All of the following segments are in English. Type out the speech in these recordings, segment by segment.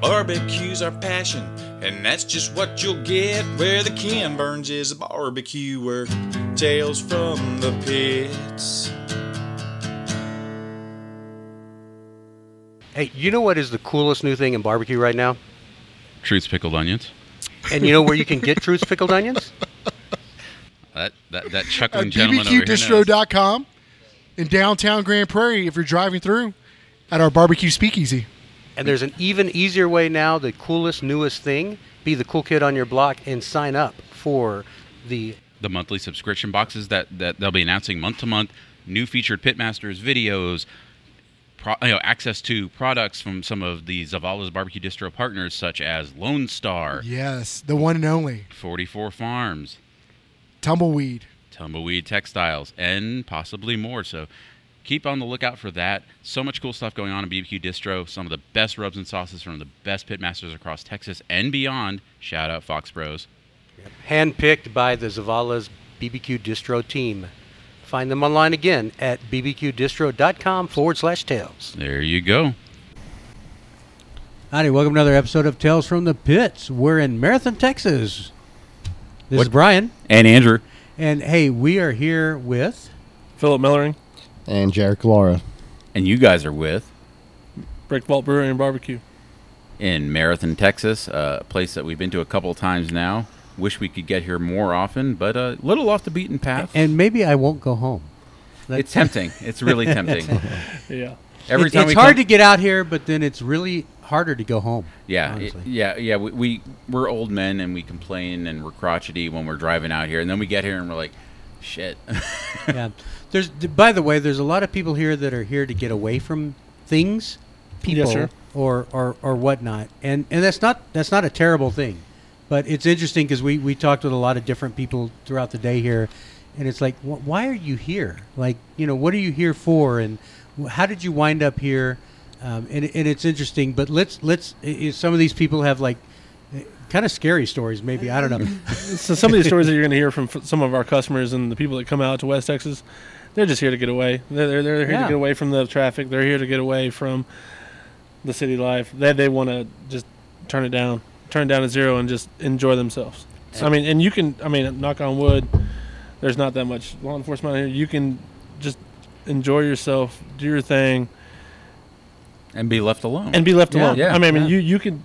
Barbecue's our passion, and that's just what you'll get where the Ken Burns is a barbecuer. Tales from the pits. Hey, you know what is the coolest new thing in barbecue right now? Truth's pickled onions. And you know where you can get Truth's pickled onions? That that that At chuckling gentleman over here knows. bbqdistro.com in downtown Grand Prairie if you're driving through at our barbecue speakeasy. And there's an even easier way now, the coolest, newest thing, be the cool kid on your block and sign up for the the monthly subscription boxes that, that they'll be announcing month to month, new featured pitmasters videos, pro, you know, access to products from some of the Zavala's barbecue distro partners such as Lone Star, Yes, the one and only 44 Farms, tumbleweed. Tumbleweed Textiles, and possibly more. So keep on the lookout for that. So much cool stuff going on in BBQ Distro. Some of the best rubs and sauces from the best pitmasters across Texas and beyond. Shout out Fox Bros. handpicked by the Zavala's BBQ Distro team. Find them online again at bbqdistro.com forward slash tales. There you go. Howdy, welcome to another episode of Tales from the Pits. We're in Marathon, Texas. This is Brian, And Andrew. and hey, we are here with Phillip Moellering, and Jerek Lara. And you guys are with Brick Vault Brewery and Barbecue. in Marathon, Texas, a place that we've been to a couple of times now. Wish we could get here more often, but a little off the beaten path. and maybe I won't go home. That- it's tempting. It's really tempting. Yeah. Every It- time it's we hard come- to get out here, but then it's really harder to go home. Yeah, it- yeah, yeah. We, we we're old men and we complain and we're crotchety when we're driving out here, and then we get here and we're like, shit. yeah. There's by the way, there's a lot of people here that are here to get away from things, people, sir. or, or or whatnot, and and that's not that's not a terrible thing, but it's interesting because we we talked with a lot of different people throughout the day here, and it's like, wh- why are you here? Like, you know, what are you here for, and wh- how did you wind up here? Um, and and it's interesting, but let's let's i- i- some of these people have like. Kind of scary stories, maybe. I don't know. So some of these stories that you're going to hear from f- some of our customers and the people that come out to West Texas, they're just here to get away. They're, they're, they're here Yeah. to get away from the traffic. They're here to get away from the city life. They, they want to just turn it down, turn it down to zero and just enjoy themselves. I mean, and you can, I mean, knock on wood, there's not that much law enforcement here. You can just enjoy yourself, do your thing, and be left alone. and be left Yeah. alone. Yeah. I mean, I mean, Yeah. you you can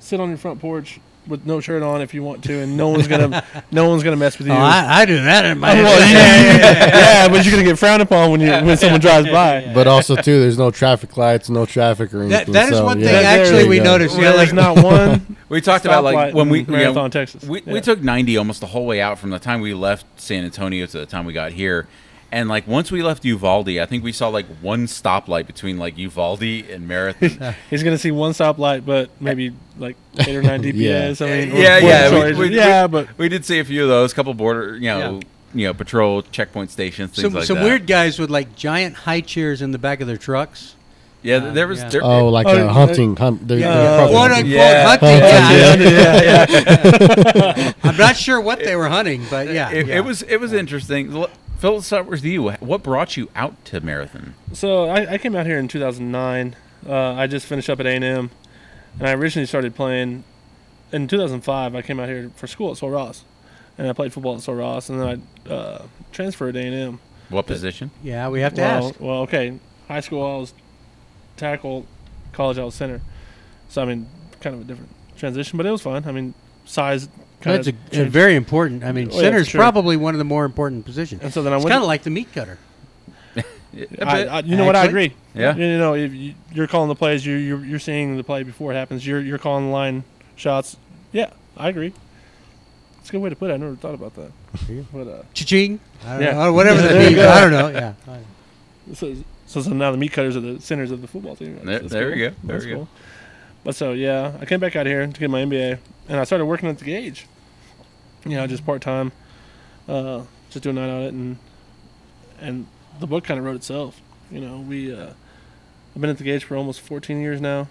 sit on your front porch with no shirt on if you want to, and no one's gonna no one's gonna mess with oh, you. Oh, I, I do that in my Oh, well, yeah, yeah, yeah, yeah, but you're gonna get frowned upon when you when someone drives by. But also too, there's no traffic lights, no traffic or That, anything. that is so, one yeah. thing That- actually we go. noticed. Yeah, Yeah, there's like, not one. we talked about like when we in you know, Texas. We, Yeah. we took 90 almost the whole way out from the time we left San Antonio to the time we got here. And like once we left Uvalde, I think we saw like one stoplight between like Uvalde and Marathon. He's gonna see one stoplight, but maybe like eight or nine DPS. I mean, yeah, yeah, charges. we, we, yeah, but we did see a few of those, a couple border, you know, you know, patrol checkpoint stations, things some like some that. weird guys with like giant high chairs in the back of their trucks. Yeah, uh, there was. yeah. There, Oh, like Oh, a hunting hunt. They're, yeah. they're probably Quote hunting. Yeah. hunting. Hunting, Yeah. yeah. I'm not sure what they were hunting, but yeah, it, yeah. it was it was interesting. L- Phil, let's start with you. What brought you out to Marathon? So I, I came out here in 2009. Uh, I just finished up at A&M, and I originally started playing in 2005. I came out here for school at Sul Ross, and I played football at Sul Ross, and then I uh, transferred to A&M. What position? yeah. We have to well, ask. well, okay. High school I was tackle, college I was center. So I mean, kind of a different transition, but it was fun. I mean, size kind That's of. a, a very important. I mean, Oh, yeah, center's for sure. probably one of the more important positions. and so then I It's went. kind of like the meat cutter. I, I, you know what? I agree. Yeah. You know, if you, you're calling the plays, you're, you're you're seeing the play before it happens. You're you're calling the line shots. Yeah, I agree. It's a good way to put it. I never thought about that. But uh, Cha-ching. I don't Yeah. know. Whatever There the you meat. go. I don't know. Yeah. so, so so now the meat cutters are the centers of the football team. There- That's there cool. we go. There That's we go. cool. But so yeah, I came back out here to get my MBA, and I started working at the Gage. You know, just part time, uh, just doing night audit, and and the book kind of wrote itself. You know, we uh, I've been at the Gage for almost 14 years now,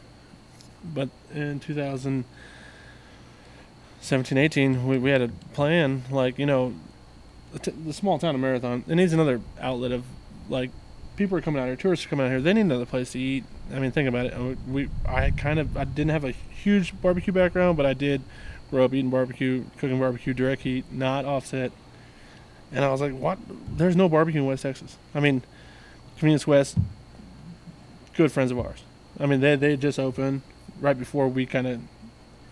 but in 2017, 18, we, we had a plan. Like you know, the, t- the small town of Marathon, it needs another outlet of like people are coming out here, tourists are coming out here. They need another place to eat. I mean, think about it. We, I kind of, I didn't have a huge barbecue background, but I did up eating barbecue, cooking barbecue, direct heat, not offset. And I was like, what? There's no barbecue in West Texas. I mean, Convenience West, good friends of ours. I mean, they they just opened right before we kind of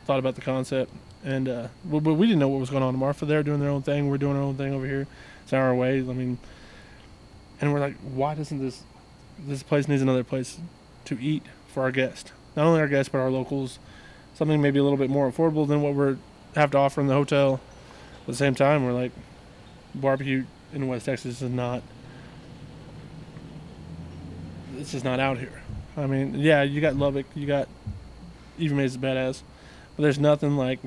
thought about the concept, and uh, but we didn't know what was going on in Marfa. They're doing their own thing. We're doing our own thing over here. It's our way. I mean, and we're like, why doesn't this this place needs another place to eat for our guests? Not only our guests, but our locals. Something maybe a little bit more affordable than what we're have to offer in the hotel. At the same time, we're like, barbecue in West Texas is not. It's just not out here. I mean, yeah, you got Lubbock, you got Evie Mae's is a badass, but there's nothing like,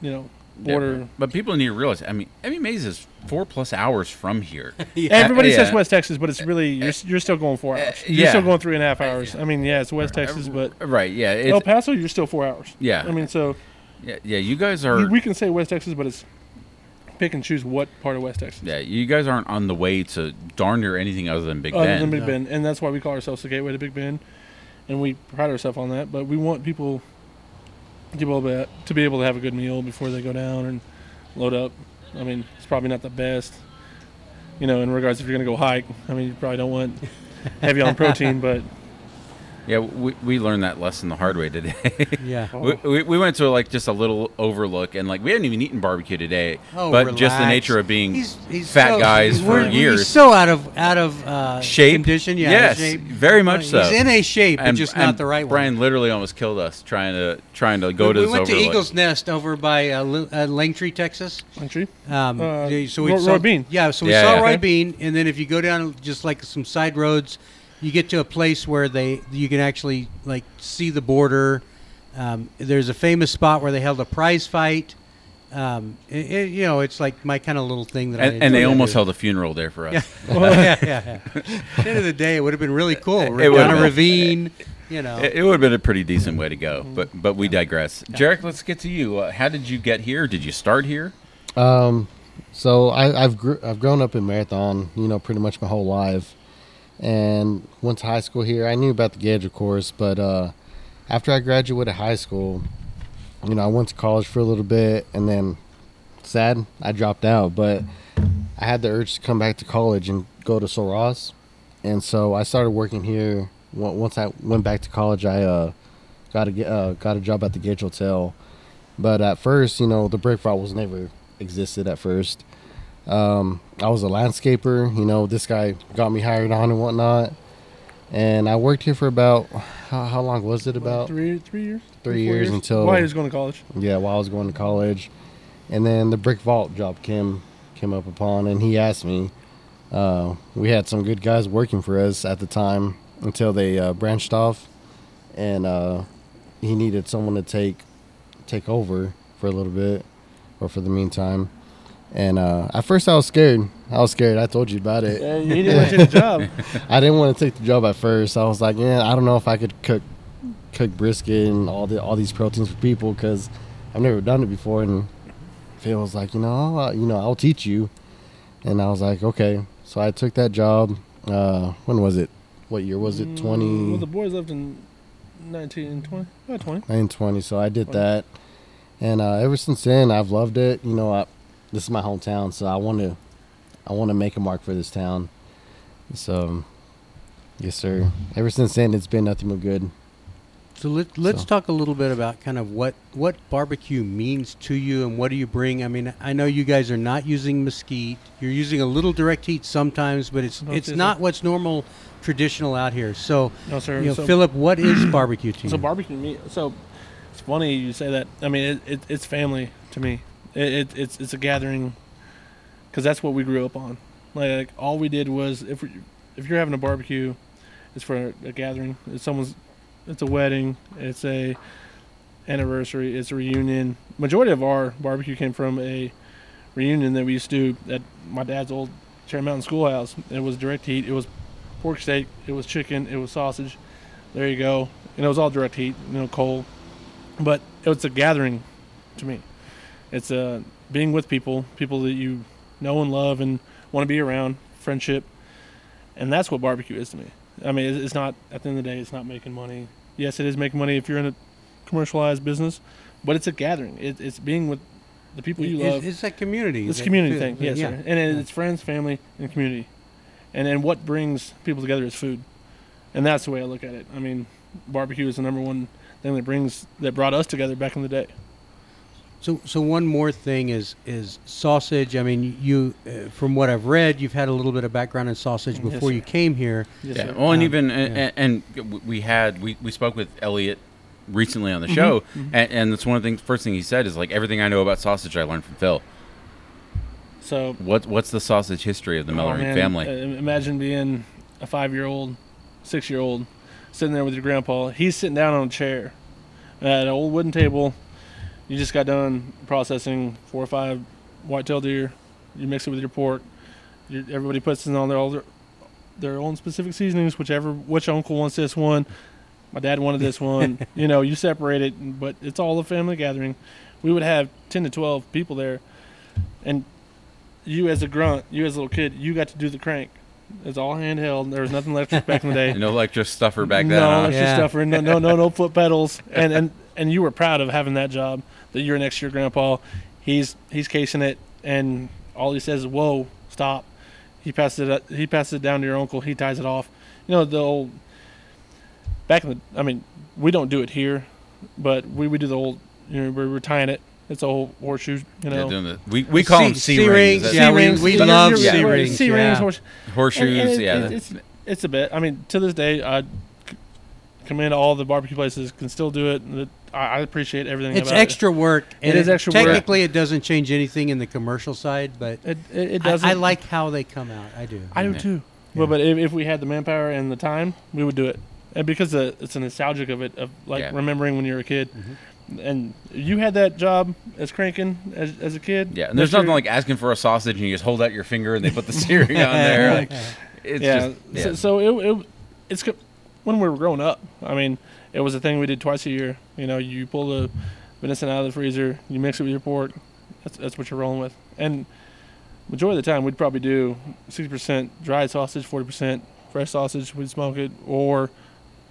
you know, Yeah, but people need to realize. I mean, Evie Mae's is four plus hours from here. Everybody yeah. says West Texas, but it's eh, really you're, eh, you're still going four eh, hours. You're yeah. still going three and a half hours. I mean, yeah, it's West Texas, but right? Yeah, El Paso, you're still four hours. yeah, I mean, so yeah, yeah. You guys are. we can say West Texas, but it's pick and choose what part of West Texas. yeah, you guys aren't on the way to darn near anything other than Big Other Ben. than Big Bend, and that's why we call ourselves the Gateway to Big Bend, and we pride ourselves on that. But we want people to be able to, to be able to have a good meal before they go down and load up. I mean, it's probably not the best, you know, in regards if you're going to go hike. I mean, you probably don't want heavy on protein, but yeah, we, we learned that lesson the hard way today. Yeah. we, we, we went to like just a little overlook and like we hadn't even eaten barbecue today, Oh, but just the nature of being He's, he's fat so- guys for we're- years. He's so out of out of uh, Shape? condition. Yeah, Yes, shape. very much so. He's in a shape, but just and not the right Brian one. literally almost killed us trying to trying to go we, to we this went to. Eagles Nest over by uh, Li- uh, Langtry, Texas. country. Um, Uh, so we Roy- saw, Roy Bean. Yeah, so we Yeah, saw yeah. Roy Okay. Bean, and then if you go down just like some side roads, you get to a place where they you can actually like see the border. Um, there's a famous spot where they held a prize fight. Um, it, it- you know, it's like my kind of little thing that I and, and they almost held a funeral there for us. Yeah. yeah, yeah, yeah. At the end of the day, it would have been really cool. It down would've a been. ravine, you know. It, it would have been a pretty decent way to go, Mm-hmm. but but we digress. Jerek, let's get to you. Uh, how did you get here? Did you start here? Um, so I, I've gr- I've grown up in Marathon, you know, pretty much my whole life, and went to high school here. I knew about the Gage, of course, but uh, after I graduated high school, you know, I went to college for a little bit, and then sad I dropped out. But I had the urge to come back to college and go to Sul Ross, and so I started working here. Once I went back to college, I uh, got a uh, got a job at the Gage Hotel. But at first, you know, the brick vault was never existed at first. Um, I was a landscaper. You know, this guy got me hired on and whatnot. And I worked here for about how, how long was it? About three three years. three four years until while he was going to college. yeah, while I was going to college. And then the brick vault job came came up upon, and he asked me. Uh, we had some good guys working for us at the time until they uh, branched off, and uh, he needed someone to take take over for a little bit, or for the meantime. And uh, at first, I was scared. I was scared. I told you about it. Yeah, he didn't want to take the job. I didn't want to take the job at first. I was like, yeah, I don't know if I could cook cook brisket and all the all these proteins for people because I've never done it before. And Phil was like, you know, I'll, you know, I'll teach you. And I was like, okay. So I took that job. Uh, when was it? What year was it? Mm, Twenty Well, the boys left in 19, 20, about 20. nine twenty. So I did Twenty. that, and uh, ever since then, I've loved it. You know, I, this is my hometown, so I want to, I want to make a mark for this town. So, um, yes, sir. Ever since then, it's been nothing but good. So let, let's So- talk a little bit about kind of what, what barbecue means to you and what do you bring. I mean, I know you guys are not using mesquite. You're using a little direct heat sometimes, but it's No, it's it's- not what's normal, traditional out here. So, No, sir. you know, so, Phillip, what is barbecue to you? so barbecue meat. So it's funny you say that. I mean, it, it, it's family to me. It, it, it's it's a gathering because that's what we grew up on. Like, all we did was if we, if you're having a barbecue, it's for a gathering. It's someone's. It's a wedding. It's a anniversary. It's a reunion. Majority of our barbecue came from a reunion that we used to do at my dad's old Cherry Mountain Schoolhouse. It was direct heat. It was pork steak. It was chicken. It was sausage. There you go. And it was all direct heat. You know, coal. But it was a gathering to me. It's uh, being with people, people that you know and love and want to be around, friendship. and that's what barbecue is to me. I mean, it's not at the end of the day, it's not making money. Yes, it is making money if you're in a commercialized business, but it's a gathering. It, it's being with the people you love. It's, a community. It's a community thing, yes, yeah. sir. And it- it's friends, family, and community. And then what brings people together is food, and that's the way I look at it. I mean, barbecue is the number one thing that brings that brought us together back in the day. So, so one more thing is is sausage. I mean, you, uh, from what I've read, you've had a little bit of background in sausage before sir. you came here. Yes, yeah. sir. Well, and Um, even yeah. and, and and we had we, we spoke with Elliot recently on Mm-hmm. the show, and, and that's one of the things. First thing he said is like everything I know about sausage I learned from Phil. So What what's the sausage history of the Oh, family? uh, imagine being a five-year-old, six-year-old, sitting there with your grandpa. He's sitting down on a chair at an old wooden table. You just got done processing four or five white-tailed deer. You mix it with your pork. You, everybody puts in on their all their, their own specific seasonings. Whichever which uncle wants this one. My dad wanted this one. you know, you separate it, but it's all a family gathering. We would have ten to twelve people there, and you as a grunt, you as a little kid, you got to do the crank. It's all handheld. There was nothing electric back in the day. no electric stuffer back then. No huh? electric Yeah. stuffer. No, no, no, no foot pedals. And and and you were proud of having that job. That you're next to your grandpa. He's he's casing it, and all he says is, "Whoa, stop." He passes it. Uh, he passes it down to your uncle. He ties it off. You know the old. Back in the, I mean, we don't do it here, but we we do the old. You know, we're, we're tying it. It's a whole horshoe. You know. Yeah, doing the, we we call them C- C, rings. C-rings, yeah, C we- rings. we You're- love you're- C right, rings, C rings. yeah. horse- Horseshoes. and- and it- yeah. it- it's it's a bit. I mean, to this day, I c- commend all the barbecue places can still do it. and it- I, I appreciate everything. It's about extra work. It and is extra work. Technically, it doesn't change anything in the commercial side, but It it, it I, doesn't. I like how they come out. I do. I do too. Yeah. Well, but if, if we had the manpower and the time, we would do it. And because the, it's a nostalgic of it, of like Yeah. remembering when you were a kid, Mm-hmm. and you had that job as cranking as, as a kid. Yeah, and there's That's nothing like asking for a sausage and you just hold out your finger and they put the searing on there. Like, it's yeah. just yeah. So, so it, it it's when we were growing up. I mean, it was a thing we did twice a year. You know, you pull the venison out of the freezer, you mix it with your pork. That's that's what you're rolling with. And majority of the time, we'd probably do 60% dried sausage, 40% fresh sausage. We'd smoke it or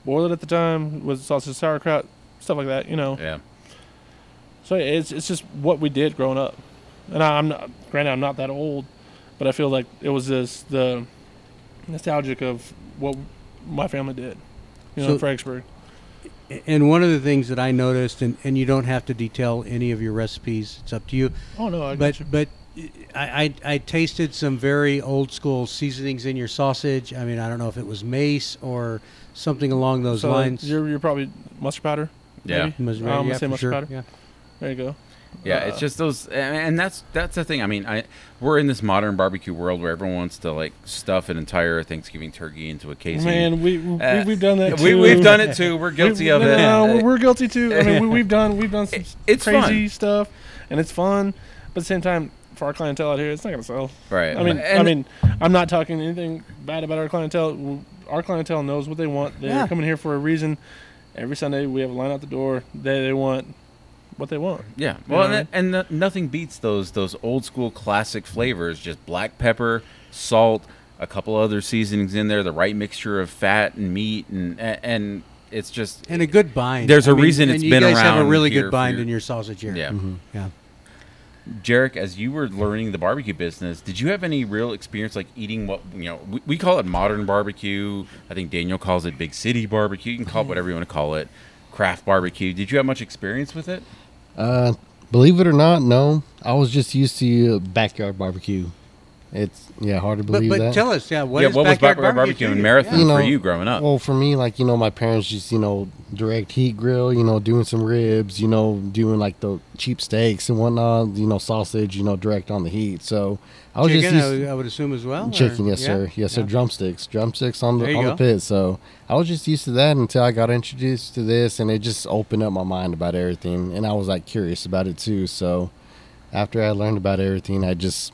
boil it at the time with sausage, sauerkraut, stuff like that. You know. yeah. So it's it's just what we did growing up, and I, I'm not. Granted, I'm not that old, but I feel like it was this the nostalgic of what my family did. You know, So- in Fredericksburg. And one of the things that I noticed, and, and you don't have to detail any of your recipes; it's up to you. Oh no, I but got you. but I, I I tasted some very old school seasonings in your sausage. I mean, I don't know if it was mace or something along those so lines. You're, you're probably mustard powder. Yeah. maybe? Must- uh, I'm gonna say mustard sure. powder. Yeah. There you go. Yeah, Uh, it's just those, and- and that's that's the thing. I mean, I we're in this modern barbecue world where everyone wants to like stuff an entire Thanksgiving turkey into a casing. Man, we, we Uh, we've done that. we, too. we've done it too. We're guilty We- of no, it. No, Uh, we're guilty too. I mean, we, we've done we've done some it's crazy fun. stuff, and it's fun. But at the same time, for our clientele out here, it's not gonna sell. right. I mean, I mean, I'm not talking anything bad about our clientele. Our clientele knows what they want. They're Yeah. coming here for a reason. Every Sunday, we have a line out the door. They they want what they want. Yeah, You well, know and, and no- nothing beats those those old school classic flavors. Just black pepper, salt, a couple other seasonings in there, the right mixture of fat and meat, and and it's just and a good bind. There's a a reason it's and you been guys have a really good bind your- in your sausage here. yeah. Mm-hmm. yeah. Jerek, as you were learning the barbecue business, did you have any real experience like eating what you know? We, we call it modern barbecue. I think Daniel calls it big city barbecue. You can call it whatever you want to call it. Craft barbecue. Did you have much experience with it? Uh, believe it or not, no. I was just used to uh, backyard barbecue. It's yeah, hard to believe but that. tell us, yeah, what yeah, is what was backyard backyard barbecue to in you? Marathon You know, for you growing up? Well, for me, like you know, my parents just you know direct heat grill, you know, doing some ribs, you know, doing like the cheap steaks and whatnot, you know, sausage, you know, direct on the heat. So I was Chicken, just I used would, I would assume as well. or- chicken, yes yeah? sir, yes sir, drumsticks, drumsticks on the on go. the pit. So I was just used to that until I got introduced to this, and it just opened up my mind about everything, and I was like curious about it too. So after I learned about everything, I just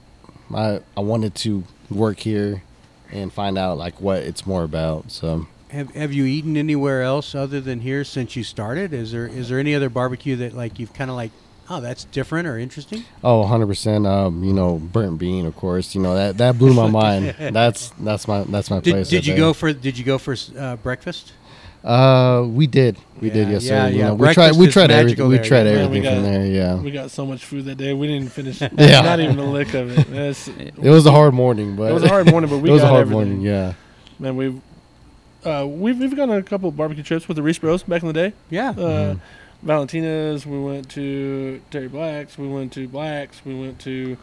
I I wanted to work here and find out like what it's more about. So. Have Have you eaten anywhere else other than here since you started? Is there Is there any other barbecue that like you've kind of like Oh, that's different or interesting. Oh, 100 percent. Um, you know, burnt bean, of course. You know that that blew my mind. That's that's my that's my Did, place. did you there. go for Did you go for uh, breakfast? Uh, we did. We did. Yeah, Yes, yeah, sir. You yeah. know, we tried. We tried everything. magical We tried yeah. Man, everything we from got- there. Yeah. We got so much food that day. We didn't finish. Yeah. Not even a lick of it. It's- It was a hard morning, but It was a hard morning, but we it was got a hard everything. morning. Yeah. Man, we've uh, we've we've gone on a couple of barbecue trips with the Reese Bros back in the day. Yeah. Uh, Mm-hmm. Valentina's. We went to Terry Black's. We went to Black's. We went to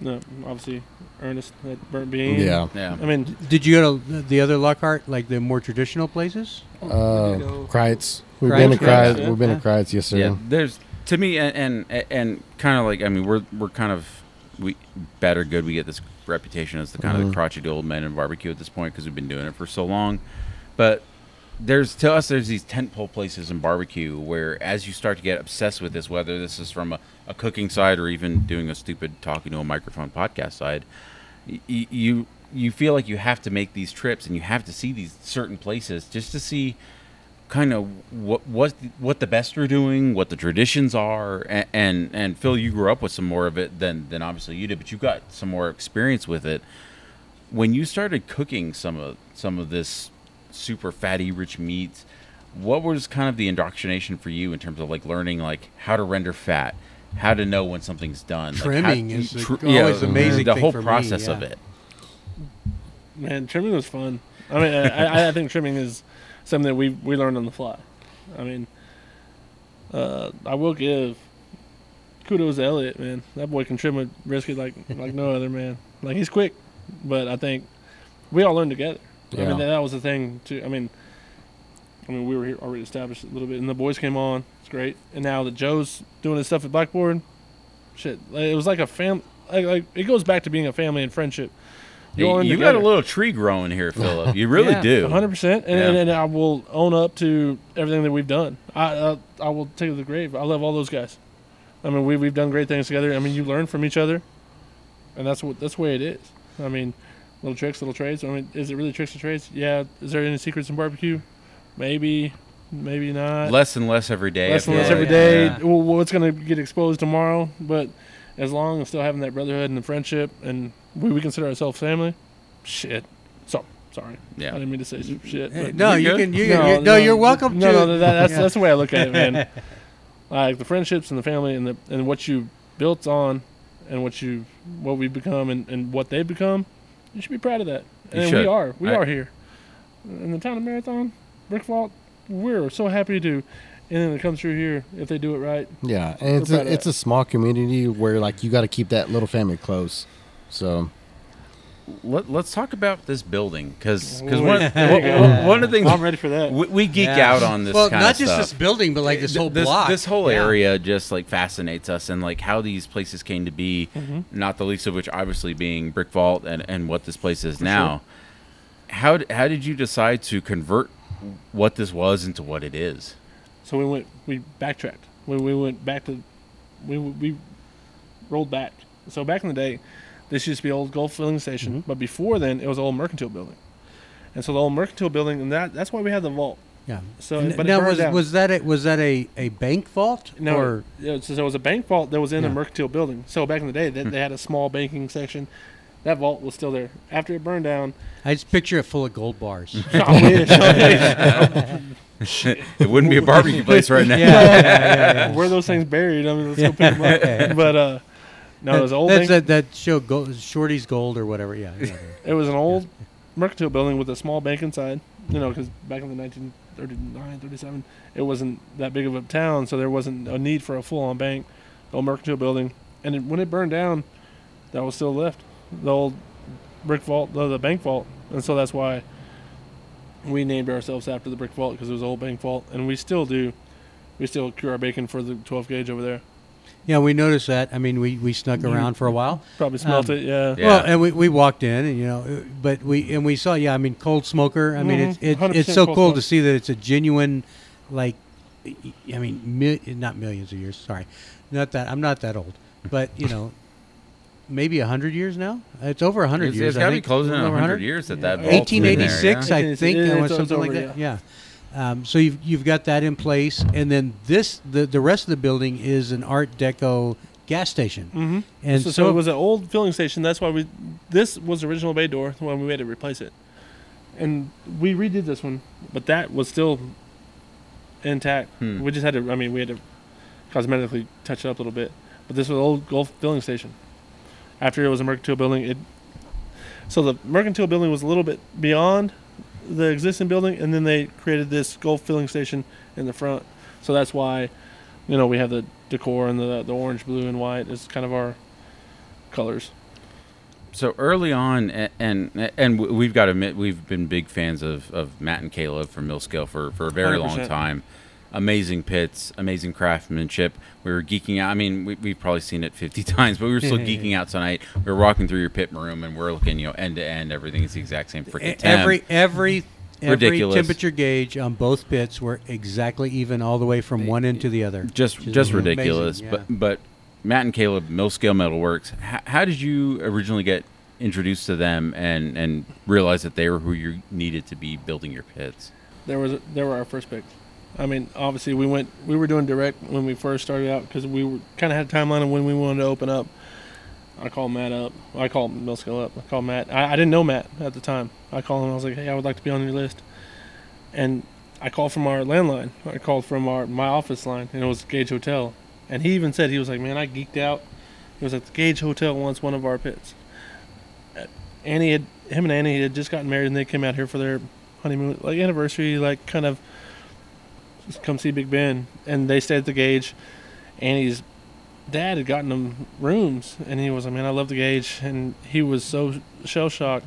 no, obviously Ernest at Burnt Bean. Yeah. Yeah. I mean, Did you go to the other Lockhart, like the more traditional places? Uh. Kreuz. We've Kreuz, been to Kreuz, Kreuz. yeah. We've been to Kreuz. Yes, sir. Yeah, there's to me and and, and kind of like I mean we're we're kind of we bad or good we get this reputation as the kind of the crotchety old men in barbecue at this point because we've been doing it for so long, but there's to us there's these tentpole places in barbecue where as you start to get obsessed with this whether this is from a, a cooking side or even doing a stupid talking to a microphone podcast side y- you you feel like you have to make these trips and you have to see these certain places just to see kind of what what what the best are doing, what the traditions are, and, and and Phil, you grew up with some more of it than than obviously you did, but you got some more experience with it. When you started cooking some of some of this super fatty, rich meats, what was kind of the indoctrination for you in terms of like learning like how to render fat, how to know when something's done, like, how- Trimming is the- always amazing The thing whole for me, process of it. man, trimming was fun. I mean, I, I, I think trimming is something that we we learned on the fly. I mean, uh, I will give kudos to Elliot, man. That boy can trim a brisket like like no other man. Like he's quick, but I think we all learned together. I mean, that, was the thing too. I mean, I mean, we were here already established a little bit, and the boys came on. It's great, and now that Joe's doing his stuff at Blackboard, shit, it was like a fam. Like, like it goes back to being a family and friendship. You, all you got a little tree growing here, Phillip. You really Yeah, do. hundred percent, and, Yeah. and, and I will own up to everything that we've done. I uh, I will take it to the grave. I love all those guys. I mean, we we've done great things together. I mean, you learn from each other, and that's what that's the way it is. I mean, little tricks, little trades. I mean, is it really tricks and trades? Yeah. Is there any secrets in barbecue? Maybe, maybe not. less and less every day. Less and less like. every day. Yeah. Well, what's going to get exposed tomorrow? But as long as still having that brotherhood and the friendship, and we, we consider ourselves family, shit. So sorry. Yeah. I didn't mean to say shit. Hey, no, You're you good. can. You, no, you, no, you're welcome no, to. No, that, that's Yeah. that's the way I look at it, man. like the friendships and the family and the and what you built on, and what you what we've become and, and what they've become. You should be proud of that. You And should. we are. We I- are here in the town of Marathon, Brick Vault. We're so happy to anything it comes through here if they do it right. Yeah, and it's a, it's that. a small community where like you got to keep that little family close. So Let, let's talk about this building because Wait, one, there one, one of the things I'm ready for that. we, we geek Yeah. out on this well, kind not of just stuff. this building, but like this whole this, block. This whole Yeah. area just like fascinates us, and like how these places came to be. Mhm. Not the least of which, obviously, being Brick Vault and, and what this place is now. How how did you decide to convert what this was into what it is? So we went, we backtracked. We, we went back to, we we rolled back. So back in the day, this used to be old Gulf filling station, Mm-hmm. but before then it was an old mercantile building. And so the old mercantile building, and that that's why we had the vault. Yeah. So, And but now burned was down. was that a, was that a, a bank vault No, or yeah, so there was a bank vault that was in Yeah. a mercantile building. So back in the day, they, they had a small banking section. That vault was still there. After it burned down, I just picture it full of gold bars. I wish, I wish. it wouldn't be a barbecue place right now. Yeah. where are those things buried? I mean, let's go pick them up. But uh, no, it was an old That's that that show gold, Shorty's Gold or whatever. Yeah. yeah. It was an old mercantile building with a small bank inside. You know, because back in the 1939, 37, it wasn't that big of a town, so there wasn't a need for a full-on bank. The Old mercantile building, and it, when it burned down, that was still left. The old brick vault, the, the bank vault, and so that's why we named ourselves after the brick vault because it was old bank vault, and we still do. We still cure our bacon for the 12 Gage over there. Yeah, we noticed that. I mean, we, we snuck around for a while. Probably smelt Um, it, yeah. Yeah. Well, and we, we walked in, and you know, uh, but we and we saw, yeah, I mean, cold smoker. I mean, Mhm, it's it, it's so cool smoke. to see that it's a genuine, like, I mean, mi- not millions of years. Sorry, not that I'm not that old, but you know, maybe a hundred years now. It's over a hundred years. it's I got to be closing in Over 100 years that that Yeah. vault's been there, 1886, yeah? I think, yeah, or it's- it's something like over, that. Yeah. Um, so you've you've got that in place, and then this the the rest of the building is an Art Deco gas station. Mm-hmm. And so, so it was an old filling station. That's why we. This was the original bay door when we had to replace it, and we redid this one, but that was still intact. Hmm. We just had to. I mean, we had to cosmetically touch it up a little bit. But this was an old Gulf filling station. After it was a mercantile building, it. So the mercantile building was a little bit beyond the existing building, and then they created this Gulf filling station in the front. So that's why, you know, we have the decor and the the orange, blue, and white is kind of our colors. So early on, a- and and we've got to admit we've been big fans of, of Matt and Caleb from Millscale for, for a very long 100%. time. Amazing pits, amazing craftsmanship. We were geeking out. I mean, we, we've probably seen it 50 times, but we were still geeking out tonight. We were walking through your pit room and we're looking, you know, end to end. Everything is the exact same freaking temp. every every every Ridiculous. temperature gauge on both pits were exactly even all the way from one end to the other. just Which is just amazing, ridiculous. yeah. But but Matt and Caleb, Mill Scale Metalworks. How, how did you originally get introduced to them and and realize that they were who you needed to be building your pits? There was there were our first pick. I mean, obviously we went we were doing direct when we first started out because we kind of had a timeline of when we wanted to open up. I called Matt up. I called Millscale up. I called Matt. I, I didn't know Matt at the time. I called him. I was like, hey, I would like to be on your list. And I called from our landline. I called from our my office line, and it was Gage Hotel. And he even said he was like, man, I geeked out. He was like, the Gage Hotel wants one of our pits. Uh, Annie had him and Annie had just gotten married, and they came out here for their honeymoon, like anniversary, like kind of come see Big Bend, and they stayed at the Gage. Annie's dad had gotten them rooms, and he was like, "Man, I love the Gage, and he was so shell shocked.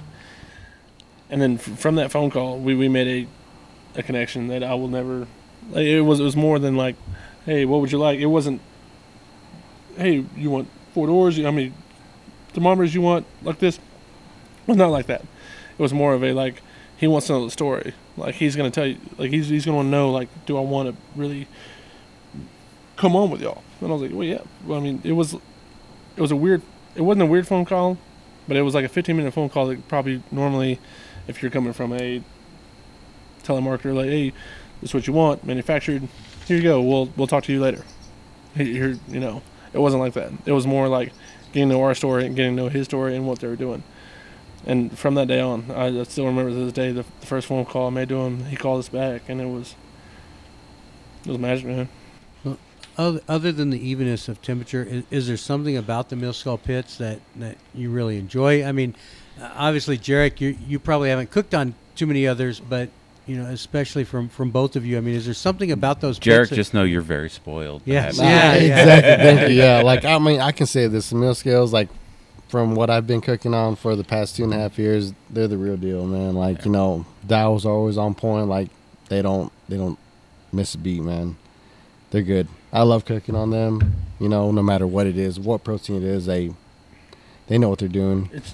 And then f- from that phone call, we, we made a a connection that I will never. It was it was more than like, "Hey, what would you like?" It wasn't. Hey, you want four doors? I mean, thermometers you want like this? It was not like that. It was more of a like he wants to know the story. Like he's gonna tell you, like he's he's gonna know, like, do I want to really come on with y'all? And I was like, well, yeah. Well, I mean, it was it was a weird. It wasn't a weird phone call, but it was like a 15 minute phone call that probably normally, if you're coming from a telemarketer, like, hey, this is what you want, manufactured. Here you go. We'll we'll talk to you later. Here, you know, it wasn't like that. It was more like getting to know our story and getting to know his story and what they were doing. And from that day on, I I still remember to this day the, the first phone call I made to him. He called us back, and it was it was magic, man. Other, other than the evenness of temperature, is, is there something about the Mill Scale pits that, that you really enjoy? I mean, uh, obviously, Jerek, you you probably haven't cooked on too many others, but you know, especially from from both of you. I mean, is there something about those? Jerek, just know you're very spoiled. Yes. Yeah, yeah. exactly. Thank you. Yeah, like I mean, I can say this: the Mill Scales, like from what I've been cooking on for the past two and a half years, they're the real deal, man. Like you know, dials are always on point. Like they don't they don't miss a beat, man. They're good. I love cooking on them. You know, no matter what it is, what protein it is, they they know what they're doing. It's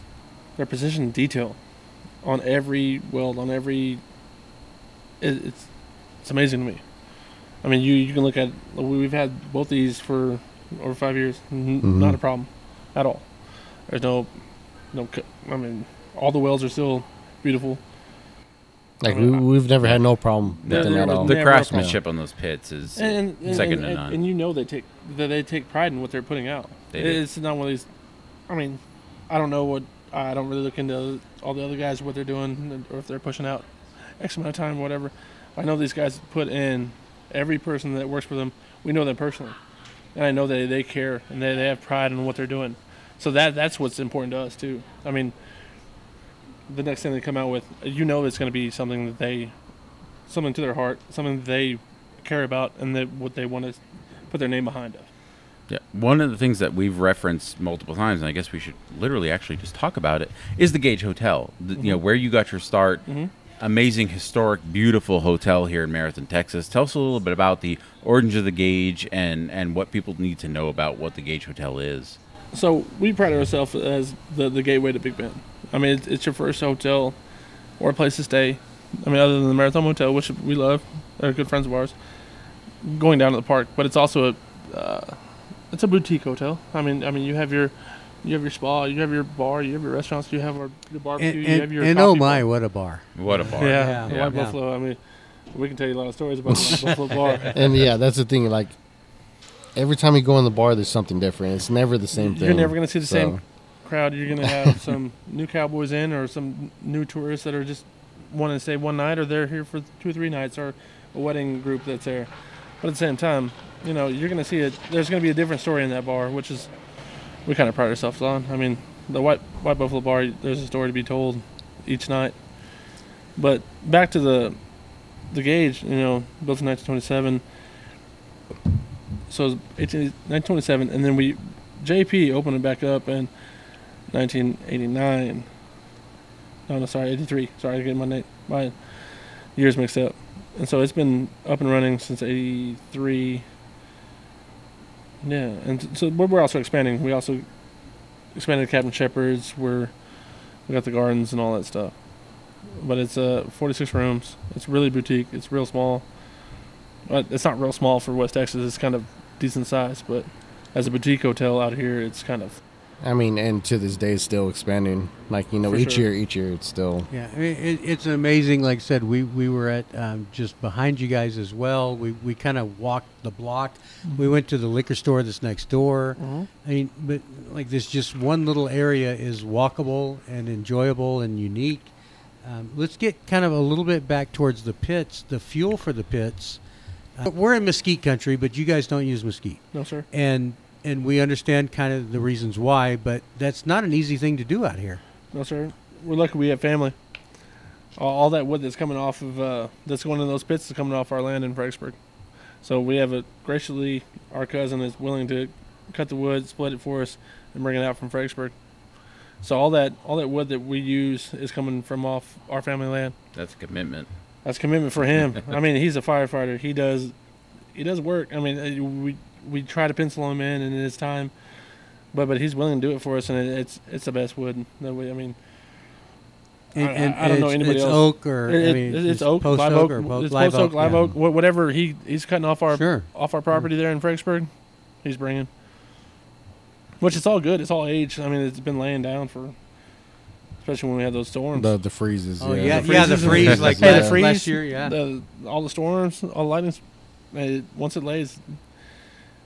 their precision detail on every weld, on every. It, it's it's amazing to me. I mean, you you can look at we've had both these for over five years, Mhm. not a problem at all. There's no no. I mean, all the wells are still beautiful. Like we, we've never had no problem There- with them at all. The craftsmanship on those pits is and, and, second and, to none. and you know they take that they take pride in what they're putting out. They do. it's not one of these. I mean, I don't know what I don't really look into all the other guys what they're doing or if they're pushing out X amount of time, whatever. I know these guys put in every person that works for them. We know them personally, and I know they they care and they, they have pride in what they're doing. So that that's what's important to us too. I mean, the next thing they come out with, you know, it's going to be something that they, something to their heart, something they care about, and that what they want to put their name behind of. Yeah, one of the things that we've referenced multiple times, and I guess we should literally actually just talk about it, is the Gage Hotel. The, You know where you got your start. Mhm. Amazing, historic, beautiful hotel here in Marathon, Texas. Tell us a little bit about the origins of the Gage and and what people need to know about what the Gage Hotel is. So we pride ourselves as the, the gateway to Big Bend. I mean, it's, it's your first hotel or place to stay. I mean, other than the Marathon Motel, which we love, they're good friends of ours. Going down to the park, but it's also a uh, it's a boutique hotel. I mean, I mean, you have your you have your spa, you have your bar, you have your restaurants, you have our, your barbecue, and, you have your and oh my, bar. what a bar! What a bar! Yeah, Yeah. Yeah. White Yeah. Buffalo. I mean, We can tell you a lot of stories about the Buffalo Bar. And yeah, that's the thing. Like every time you go in the bar, there's something different. It's never the same thing. You're never going to see the So, same crowd. You're going to have some new cowboys in, or some new tourists that are just wanting to stay one night, or they're here for two or three nights, or a wedding group that's there. But at the same time, you know, you're going to see it. There's going to be a different story in that bar, which is we kind of pride ourselves on. I mean, the White White Buffalo Bar, there's a story to be told each night. But back to the the Gage, you know, built in 1927. So it was 18, 1927, and then we JP opened it back up in 1989. No, no, sorry, 83. Sorry, I get my my years mixed up. And so it's been up and running since 83. Yeah, and so we're we're also expanding. We also expanded Captain Shepherd's. We're we got the gardens and all that stuff. But it's uh 46 rooms. It's really boutique. It's real small. But it's not real small for West Texas. It's kind of decent size, but as a boutique hotel out here, it's kind of I mean, and to this day, it's still expanding. Like you know, For each sure. year, each year, it's still. Yeah, I mean, it, it's amazing. Like I said, we, we were at um, just behind you guys as well. We, we kind of walked the block. We went to the liquor store that's next door. I mean, but like this, just one little area is walkable and enjoyable and unique. Um, let's get kind of a little bit back towards the pits, the fuel for the pits. Uh, we're in mesquite country, but you guys don't use mesquite no sir. and and we understand kind of the reasons why, but that's not an easy thing to do out here. No sir. We're lucky we have family. All, all that wood that's coming off of uh, that's going in those pits is coming off our land in Fredericksburg. So we have a graciously our cousin is willing to cut the wood, split it for us, and bring it out from Fredericksburg. So all that all that wood that we use is coming from off our family land. That's a commitment. That's commitment for him. I mean, he's a firefighter. He does, he does work. I mean, uh, we we try to pencil him in, and it's time, but but he's willing to do it for us, and it, it's it's the best wood that we. I mean, I- I- I don't know it's, anybody it's else. oak or it, I mean, it's, oak, post live oak, oak, or po- it's live post oak, live yeah. oak, whatever he he's cutting off our Sure. off our property there in Fredericksburg. He's bringing, which it's all good. It's all aged. I mean, it's been laying down for, especially when we had those storms. The the freezes. Oh yeah. yeah, The yeah, the freezes and- freeze like Yeah, the last, freeze, last year, yeah. the, all the storms, all the lightning. It, once it lays,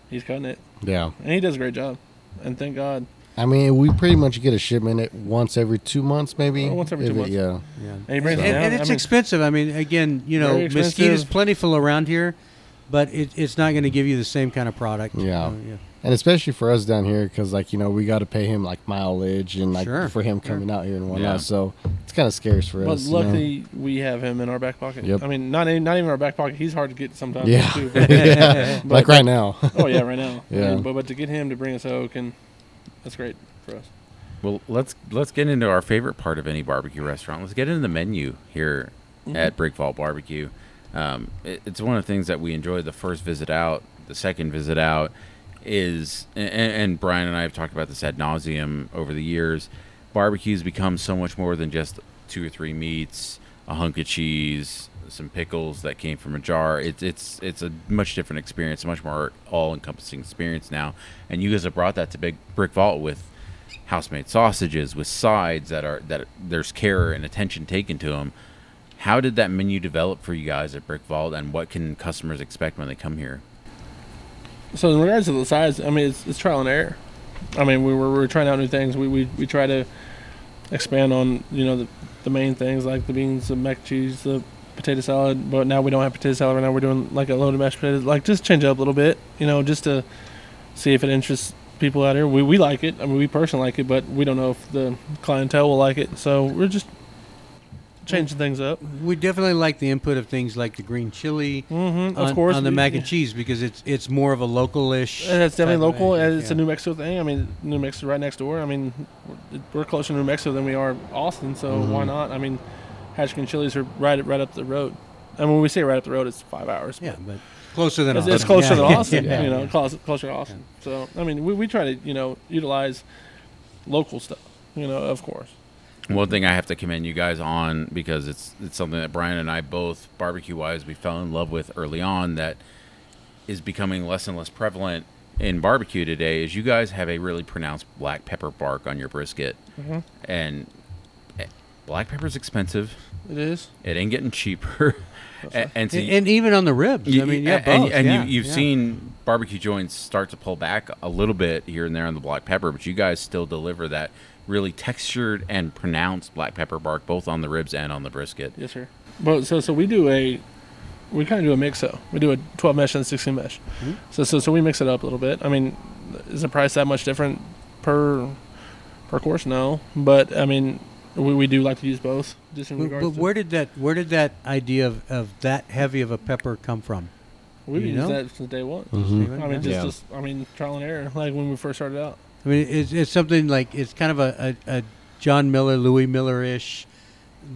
he's cutting it, Yeah. and he does a great job. And thank God. I mean, we pretty much get a shipment at once every two months, maybe. Oh, once every If two it- months. Yeah. yeah. And he brings And, it down. and I it's mean, expensive. I mean, again, you know, Very mesquite is plentiful around here, but it, it's not going to give you the same kind of product. Yeah. Uh, yeah. And especially for us down here, because like you know, we got to pay him like mileage and like Sure. for him coming out here and whatnot. Yeah. So it's kind of scarce for but us. you know? luckily, we have him in our back pocket. Yep. I mean, not even, not even our back pocket. He's hard to get sometimes. Yeah. Too. yeah. But- like right now. oh yeah, right now. I Yeah. mean, but but to get him to bring us oak and that's great for us. Well, let's let's get into our favorite part of any barbecue restaurant. Let's get into the menu here at Brick Vault Barbecue. Um, it, it's one of the things that we enjoy the first visit out, the second visit out is, and, and Brian and I have talked about this ad nauseum over the years. Barbecues become so much more than just two or three meats, a hunk of cheese, some pickles that came from a jar. It's it's it's a much different experience, a much more all-encompassing experience now. And you guys have brought that to Big Brick Vault with house-made sausages with sides that are that there's care and attention taken to them. How did that menu develop for you guys at Brick Vault, and what can customers expect when they come here? So in regards to the size, I mean, it's, it's trial and error. I mean, we were, we were trying out new things. We, we we try to expand on you know the, the main things like the beans, the mac cheese, the potato salad. But now we don't have potato salad right now. We're doing like a loaded mashed potatoes. Like just change it up a little bit, you know, just to see if it interests people out here. We we like it. I mean, we personally like it, but we don't know if the clientele will like it. So we're just changing things up. We definitely like the input of things like the green chili, Mm-hmm. on, Of course, on the mac and cheese because it's it's more of a localish. And it's definitely local. thing, and It's a. New Mexico thing. I mean, New Mexico right next door. I mean, we're- we're closer to New Mexico than we are Austin, so Mm-hmm. why not? I mean, Hatchkin Chilies are right right up the road. And when we say right up the road, it's five hours. Yeah, but but closer than it's, Austin. it's closer Yeah, than Austin. yeah, you know, yeah. closer, closer to Austin. So I mean, we, we try to you know utilize local stuff. You know, of course. One thing I have to commend you guys on because it's it's something that Brian and I both barbecue wise we fell in love with early on that is becoming less and less prevalent in barbecue today is you guys have a really pronounced black pepper bark on your brisket Mm-hmm. and black pepper's expensive. It is. It ain't getting cheaper. and, and, so and, and even on the ribs. I mean, yeah, and, both. and yeah, you, you've yeah. seen barbecue joints start to pull back a little bit here and there on the black pepper, but you guys still deliver that really textured and pronounced black pepper bark both on the ribs and on the brisket. Yes, sir. But so so we do a we kind of do a mix though. We do a 12 mesh and 16 mesh. So so so we mix it up a little bit. I mean, is the price that much different per per course? No, but I mean, we, we do like to use both. Just in But, regards but to where did that where did that idea of, of that heavy of a pepper come from? we've you used know? that since day one. Mhm. I mean, just, Yeah. just I mean, trial and error. Like when we first started out. I mean, it's, it's something like it's kind of a, a, a John Mueller, Louie Mueller ish.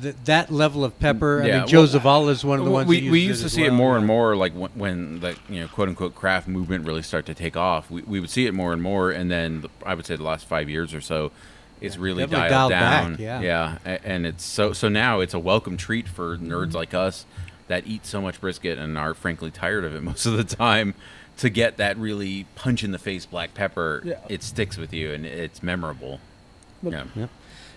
Th- that level of pepper. I mm, Yeah, mean, Joe well, Zavala is one of the ones. we, that we used to see it more and more like when, when the you know quote unquote craft movement really started to take off we, we would see it more and more and then the, i would say the last five years or so it's really definitely dialed, dialed back, down yeah. yeah a- and it's so so now it's a welcome treat for nerds mm-hmm. like us that eat so much brisket and are frankly tired of it most of the time to get that really punch in the face black pepper Yeah. it sticks with you and it's memorable But- yeah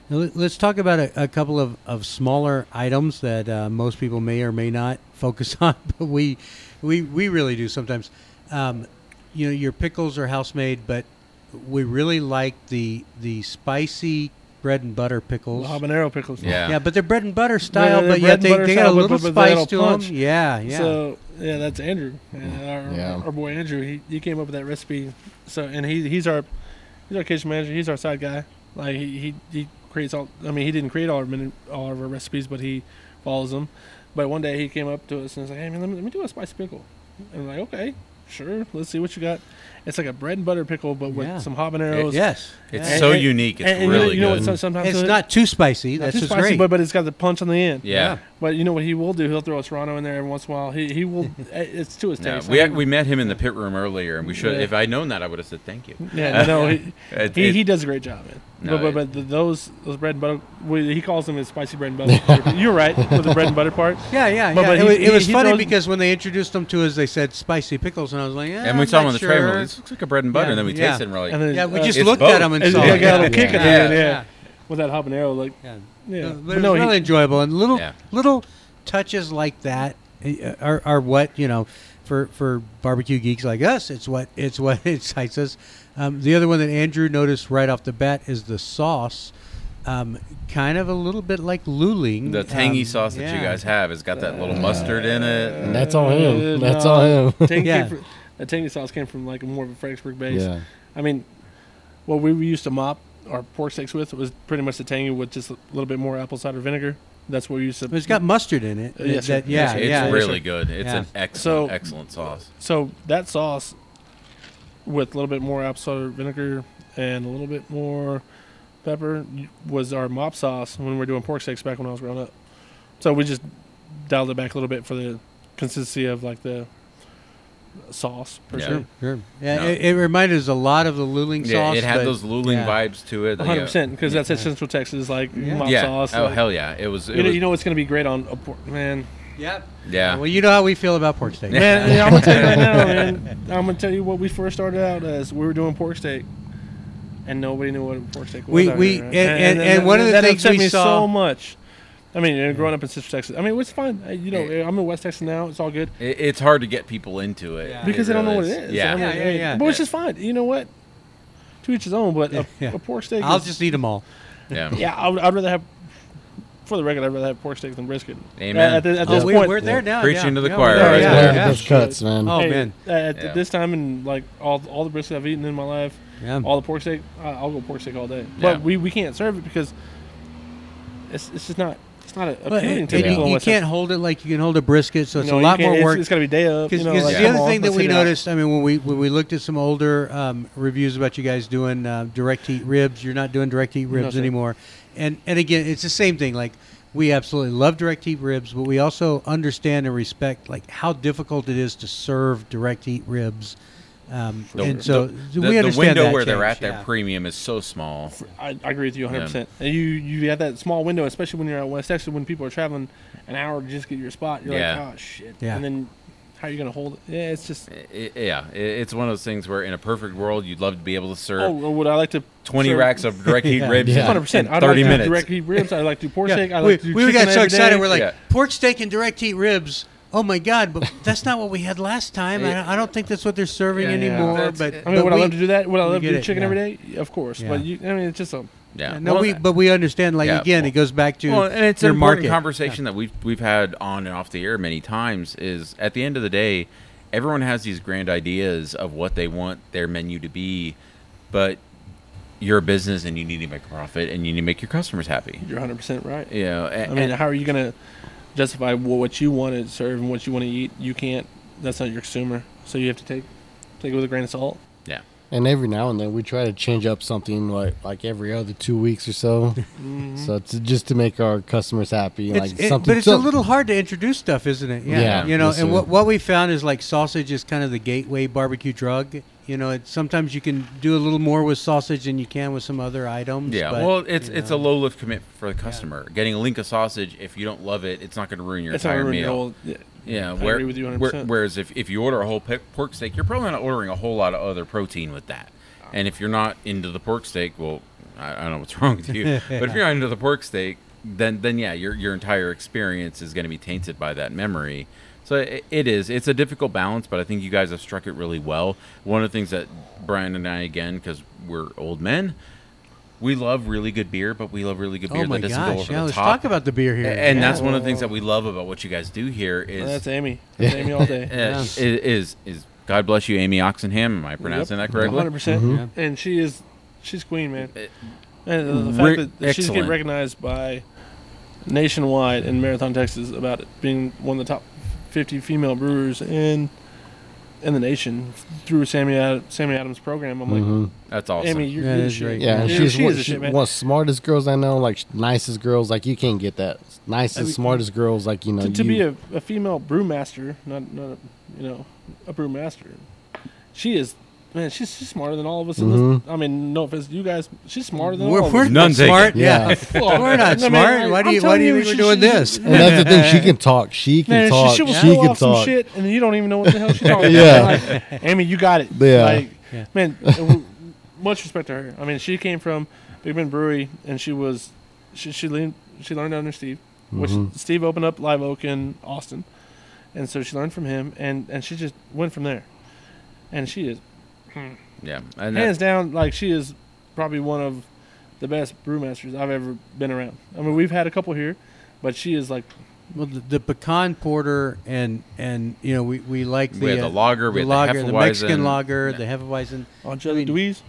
Now, let- Let's talk about a, a couple of, of smaller items that uh, most people may or may not focus on, but we we, we really do sometimes. Um, you know, your pickles are house made, but we really like the the spicy bread and butter pickles. habanero pickles. Yeah. Yeah, but they're bread and butter style, they're but yet they, they got a little but spice a to them. Yeah, yeah. So yeah, that's Andrew, and our, Yeah. our boy Andrew. He, he came up with that recipe. So and he he's our he's our kitchen manager. He's our side guy. Like he he, he creates all. I mean, he didn't create all our menu, all of our recipes, but he follows them. But one day he came up to us and was like, "Hey man, let me, let me do a spicy pickle." And we're like, "Okay, sure. Let's see what you got." It's like a bread and butter pickle, but with Yeah. some habaneros. yes. it's Yeah. so And- unique it's and, and you know- really you know, good what? some- Sometimes It's it- not too spicy. That's too just spicy, great. but but it's got the punch on the end. yeah. But you know what he will do? He'll throw a serrano in there every once in a while. He he will. Eh, it's to his No, taste. we I ac- mean- we met him in the pit room earlier, and we should. Yeah. If I'd known that, I would have said thank you. Yeah, no, he, It- he, it- he does a great job, man. No, but, but, but th those those bread and butter, we, he calls them his spicy bread and butter. You're right with the bread and butter part. Yeah, yeah, But- yeah. but it, he- was, it he- was he funny throws- because when they introduced them to us, they said spicy pickles, and I was like, yeah, and we I'm saw him not on the sure. tray. And This looks like a bread and butter. Yeah, and then we yeah. tasted, and we're like, And then, Yeah, we uh, just It's looked both. at them and and saw. yeah, it. got a little kick at the yeah, end, yeah. yeah. with that habanero, like Yeah. yeah. Uh, but, But it no, was he- really enjoyable, and little Yeah. little touches like that uh, are, are what you know for for barbecue geeks like us. It's what it's what excites us. Um, the other one that Andrew noticed right off the bat is the sauce. Um, kind of a little bit like luling. the tangy Um, sauce that you guys have has got that little mustard in it. And that's all him. Uh, That's no. all him. tangy Yeah. came from, the tangy sauce came from like more of a Fredericksburg base. yeah. I mean, what we used to mop our pork steaks with was pretty much the tangy with just a little bit more apple cider vinegar. That's what we used to. It's got mustard in it. Uh, yes, that, yeah, Yes, it's yeah. really good. It's Yeah. an excellent, So- excellent sauce. So that sauce with a little bit more apple cider vinegar and a little bit more pepper was our mop sauce when we were doing pork steaks back when I was growing up. So we just dialed it back a little bit for the consistency of like the sauce for Yeah. se. Sure. Yeah, No. it, it reminded us a lot of the luling Yeah, sauce. it had those luling yeah. vibes to it. Uh, 100 percent because that's at Central Texas like Yeah. yeah. sauce. oh like- hell yeah! It was. It you know, was you know what's going to be great on a pork man. Yeah. yeah. Well, you know how we feel about pork steak. Man, yeah, I'm gonna tell you right now, man. I'm gonna tell you what we first started out as. We were doing pork steak, and nobody knew what a pork steak was. We- we- here, right? and- and- and one of the that things upset we me saw- so much. I mean, and growing up in Central Texas, I mean, it's fine. Uh, You know, I'm in West Texas now. It's all good It, it's hard to get people into it Yeah. because they don't know what it is. Yeah. I mean, Yeah, yeah, yeah. But which is fine. You know what? To each his own. But a, Yeah. a pork steak. I'll is- just eat them all. yeah. Yeah, I would, I'd rather have. For the record, I'd rather have pork steak than brisket. Amen. At, at Oh, this we, point, we're there now. Preaching yeah. to the choir we're right yeah, there. Yeah. of cuts, man. Oh, Hey, man. At Yeah. this time and like all all the brisket I've eaten in my life, Yeah. all the pork steak, I- I'll go pork steak all day. Yeah. But we, we can't serve it because it's it's just not it's not appealing to you, people. you unless can't hold it like you can hold a brisket, so it's know, a lot more it's- work. It's got to be day up. Because you know, like, the other on, thing that we out. noticed, I mean, when we when we looked at some older um, reviews about you guys doing uh, direct heat ribs, you're not doing direct heat ribs sir. anymore, and and again, it's the same thing. Like we absolutely love direct heat ribs, but we also understand and respect like how difficult it is to serve direct heat ribs. Um, The, and so the, we the understand window that where they're change, at their yeah. premium is so small. I, I agree with you 100. percent And you you have that small window, especially when you're out west Texas, when people are traveling an hour to just get your spot. You're Yeah. like, oh shit. Yeah. And then how are you gonna hold it? Yeah, it's just. I- yeah, i- it's one of those things where in a perfect world you'd love to be able to serve Oh, well, would I like to 20 serve- racks of direct heat Yeah. ribs Yeah. Hundred percent. I'd 30 like to minutes. direct heat ribs. I like to do pork Yeah, steak. I we, like to do we got so excited. day. We're like Yeah. pork steak and direct heat ribs. Oh my god! But that's not what we had last time. Yeah. I, I don't think that's what they're serving Yeah, yeah. anymore. That's- but I mean, but would we, I love to do that? Would I love to get do it, chicken yeah. every day? Of course. Yeah. But you, I mean, it's just a. Yeah. No, Well, we but we understand. Like Yeah, again, well- it goes back to Well, and it's your an important market. conversation that we've we've had on and off the air many times. Is at the end of the day, everyone has these grand ideas of what they want their menu to be, but you're a business and you need to make a profit and you need to make your customers happy. You're 100 percent right. You know, I and, mean, how are you gonna justify what you want to serve and what you want to eat? You can't. That's not your consumer. So you have to take take it with a grain of salt. yeah, And every now and then we try to change up something like like every other two weeks or so. Mm-hmm. So it's just to make our customers happy. It's- like it- something, but it's a little hard to introduce stuff, isn't it? Yeah. Yeah, you know, yes, and what what we found is like sausage is kind of the gateway barbecue drug. You know, it, sometimes you can do a little more with sausage than you can with some other items. yeah. but, well, it's you it's know. a low lift commit for the customer. Getting a link of sausage, if you don't love it, it's not going to ruin your It's not entire ruin meal. your whole. Yeah. Yeah, I where, agree with you where- 100%. whereas if, if you order a whole pork steak, you're probably not ordering a whole lot of other protein with that. And if you're not into the pork steak, well, I, I don't know what's wrong with you, but if you're not into the pork steak, then then yeah, your your entire experience is going to be tainted by that memory. So it, it is. It's a difficult balance, but I think you guys have struck it really well. One of the things that Brian and I, again, because we're old men, we love really good beer, but we love really good beer Oh my that doesn't go over Yeah, the let's top. talk about the beer here. and Yeah. that's one of the things that we love about what you guys do here is That's Amy. That's Amy all day. uh, is, is is God bless you, Amy Oxenham. Am I pronouncing that correctly? 100. percent Mhm. And she is, she's queen, man. It- And the, the Re- fact that she's excellent. getting recognized by nationwide in Marathon, Texas, about it being one of the top 50 female brewers in in the nation through Sammy Ad- Sammy Adams' program. I'm like, hmm That's awesome. Amy, you're Yeah, good that's as shit. great. Yeah, and She- she's she one, is a she, shit, man. one of the smartest girls I know, like nicest girls. Like you can't get that nicest, I mean, smartest girls. Like you know, to, to you, be a, a female brewmaster, not not a, you know a brewmaster. She is man. She's, she's smarter than all of us. In this, I mean, no offense, to you guys. She's smarter than we're, all of we're us. None not taken. smart. Yeah. Yeah, Well, we're I not mean, smart. I- why do I'm you Why telling do you you, think we're doing she- this? and that's the thing. She can talk. She can Man, talk. she, she'll she can off some talk. shit, and you don't even know what the hell she's talking Yeah. about. Like, Amy, you got it. Yeah. Like, Yeah. man, uh, w- much respect to her. I mean, she came from Big Bend Brewery, and she was she she learned she learned under Steve, which Mhm. Steve opened up Live Oak in Austin, and so she learned from him, and and she just went from there, and she is Hmm. yeah, and hands that, down like she is probably one of the best brewmasters I've ever been around. I mean, we've had a couple here, but she is like Well, the, the pecan porter and and you know we, we like the we had the lager, we the had lager, the the Mexican lager, Yeah. the Hefeweizen. Angelique I mean, Louise.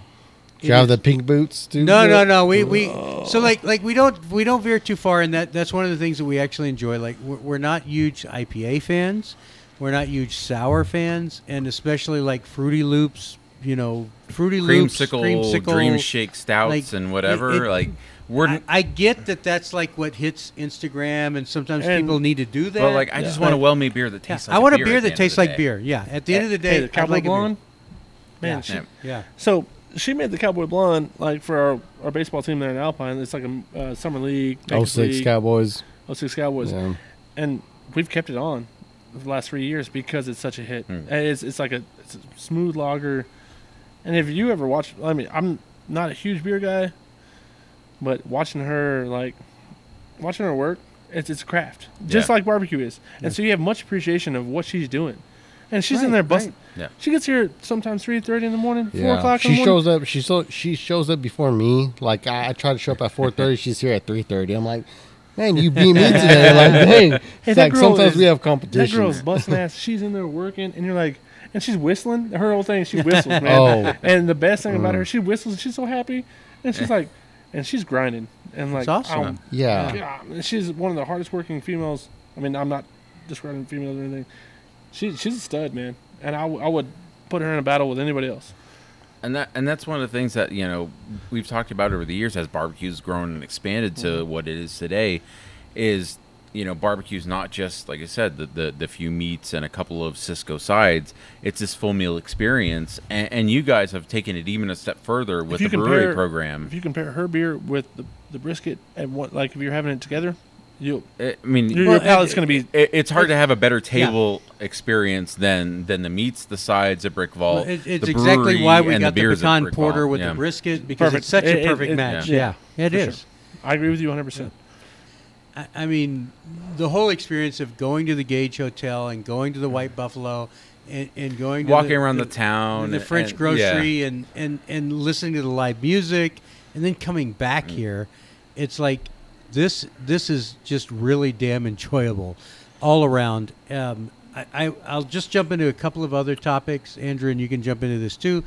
Do you have the pink boots too? No, no, no. We we oh. so like like we don't we don't veer too far, and that that's one of the things that we actually enjoy. Like we're, we're not huge IPA fans, we're not huge sour fans, and especially like Fruity Loops. You know, Fruity Loops, creamsicle, creamsicle dream shake stouts, like, and whatever. it- like we're, I, I get that that's like what hits Instagram, and sometimes And- people need to do that. but like I just want a well-made beer that yeah, tastes. like I want a beer beer that tastes like day. beer. Yeah, at the end of the day, hey, the Cowboy like. Blonde. Man, Yeah. she, Yeah. Yeah. So she made the Cowboy Blonde like for our, our baseball team there in Alpine. It's like a uh, summer league. Oh Vegas six league, Cowboys. 06 Cowboys, Yeah. and we've kept it on the last three years because it's such a hit. And It's it's like a, it's a smooth lager. And if you ever watch, I mean, I'm not a huge beer guy, but watching her like watching her work, it's it's craft, just Yeah. like barbecue is. And so you have much appreciation of what she's doing. And she's in there busting. right. Yeah. She gets here sometimes three thirty in the morning, four Yeah. o'clock. in She the shows up. She so she shows up before me. Like I, I try to show up at four thirty. she's here at three thirty. I'm like, man, you beat me today. Like, dang. It's that like girl sometimes is- we have competition. That girl's busting ass. She's in there working, and you're like, and she's whistling. Her whole thing, she whistles, man. Oh. And the best thing about Mm. her, she whistles. and She's so happy, and she's like, and she's grinding, and like, That's awesome. um, Yeah. yeah, she's one of the hardest working females. I mean, I'm not describing females or anything. She she's a stud, man, and I, w- I would put her in a battle with anybody else. And that and that's one of the things that you know we've talked about over the years as barbecue's grown and expanded to Mm-hmm. what it is today, is you know barbecue's not just like I said the the, the few meats and a couple of Sysco sides. It's this full meal experience, and, and you guys have taken it even a step further with you the brewery program. If you compare her beer with the, the brisket and what, like if you're having it together, You I mean, your, Well, your palate's gonna be it, it's hard to have a better table experience than than the meats, the sides, the brick vault. Well, it, it's the exactly why we got the, beers at pecan porter Vault. with Yeah. the brisket because Perfect. it's such It- a perfect it- match. yeah, Yeah, it for is. sure. I agree with you 100. percent I, mean, the whole experience of going to the Gage Hotel and going to the White Buffalo and, and going to Walking the, around the town, the French and- grocery, and, and, and listening to the live music, and then coming back Mm. here, it's like this. This is just really damn enjoyable, all around. Um, I, I I'll just jump into a couple of other topics, Andrew, and you can jump into this too.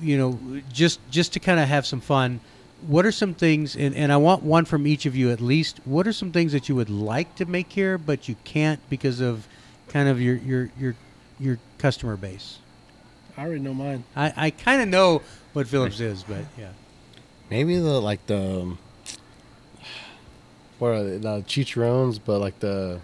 You know, just just to kind of have some fun. What are some things, and, and I want one from each of you at least. What are some things that you would like to make here, but you can't because of kind of your your your your customer base? I already know mine. I, I kind of know what Phillips is, but yeah. Maybe the like the um, what are they? Not chicharrones, but like the